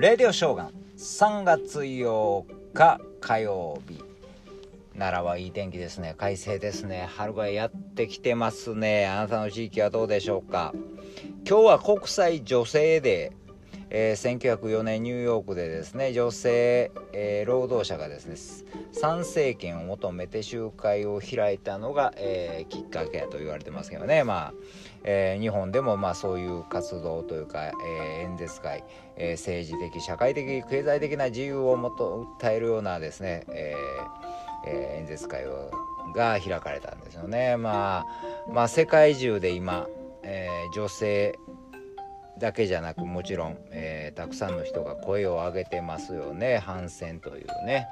レディオショーガン。3月8日火曜日。奈良はいい天気ですね。快晴ですね。春がやってきてますね。あなたの地域はどうでしょうか？今日は国際女性デー。えー、1904年ニューヨークでですね女性、えー、労働者がですね参政権を求めて集会を開いたのが、えー、きっかけと言われてますけどねまあ、えー、日本でもまあそういう活動というか、えー、演説会、えー、政治的社会的経済的な自由をもと訴えるようなですね、えーえー、演説会をが開かれたんですよね。まあ、まあ世界中で今、えー、女性だけじゃなくもちろん、えー、たくさんの人が声を上げてますよね。反戦というね、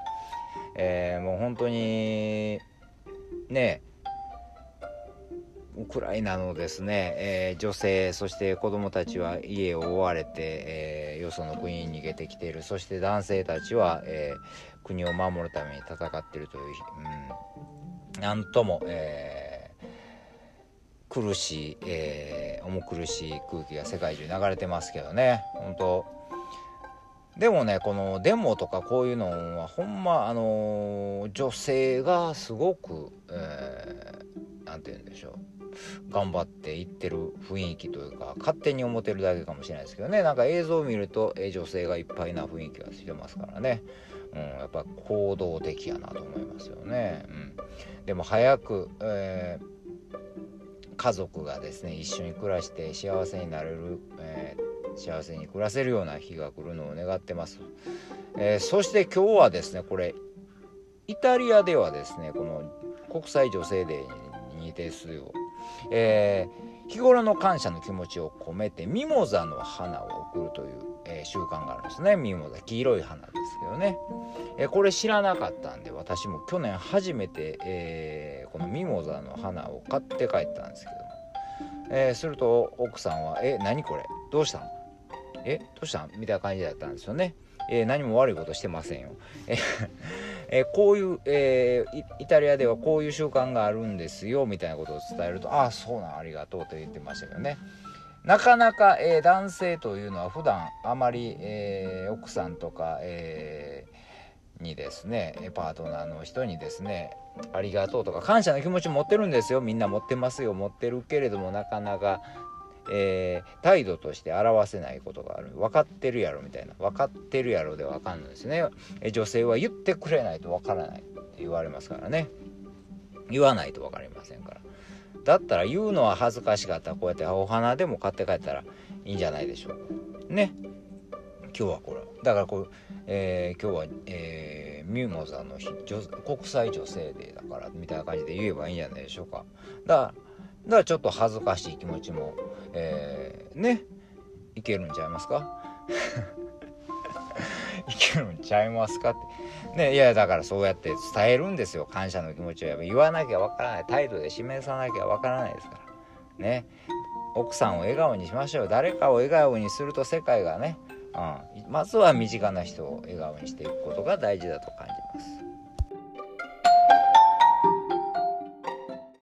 えー、もう本当にねウクライナのですね、えー、女性そして子供たちは家を追われて、えー、よその国に逃げてきている。そして男性たちは、えー、国を守るために戦っているという、うん、なんとも、えー苦しい、えー、重苦しい空気が世界中流れてますけどね。本当。でもねこのデモとかこういうのはほんまあの、女性がすごく何、えー、て言うんでしょう。頑張っていってる雰囲気というか勝手に思ってるだけかもしれないですけどね。なんか映像を見ると、えー、女性がいっぱいな雰囲気がしてますからね、うん、やっぱ行動的やなと思いますよね、うん、でも早く、えー家族がですね一緒に暮らして幸せになれる、えー、幸せに暮らせるような日が来るのを願ってます、えー、そして今日はですねこれイタリアではですねこの国際女性デーにですよ、えー、日頃の感謝の気持ちを込めてミモザの花を贈るという、えー、習慣があるんですね。ミモザ黄色い花ですけどね、えー、これ知らなかったんで私も去年初めて、えこのミモザの花を買って帰ったんですけどえー、すると奥さんは「え何これ？どうしたん？えどうしたん?」みたいな感じだったんですよね。えー、何も悪いことしてませんよ。え、こういう、えー、イタリアではこういう習慣があるんですよみたいなことを伝えると「ああそうなんありがとう」と言ってましたけどね。なかなか、えー、男性というのは普段あまり、え、奥さんとか、えー、にですねパートナーの人にですねありがとうとか感謝の気持ち持ってるんですよ。みんな持ってますよ。持ってるけれどもなかなか、えー、態度として表せないことがある。分かってるやろみたいな。分かってるやろで分かんないですね、女性は言ってくれないと分からない。って言われますからね。言わないと分かりませんから。だったら言うのは恥ずかしかった。らこうやってお花でも買って帰ったらいいんじゃないでしょうか。ね。今日はこれ。だからこう、えー、今日は、えー、ミューモザの日国際女性デーだからみたいな感じで言えばいいんじゃないでしょうか。だからちょっと恥ずかしい気持ちも、えー、ねいけるんちゃいますか？いけるんちゃいますかって。ねいやだからそうやって伝えるんですよ。感謝の気持ちを言わなきゃわからない。態度で示さなきゃわからないですから。ね。奥さんを笑顔にしましょう。誰かを笑顔にすると世界がねうん、まずは身近な人を笑顔にしていくことが大事だと感じます。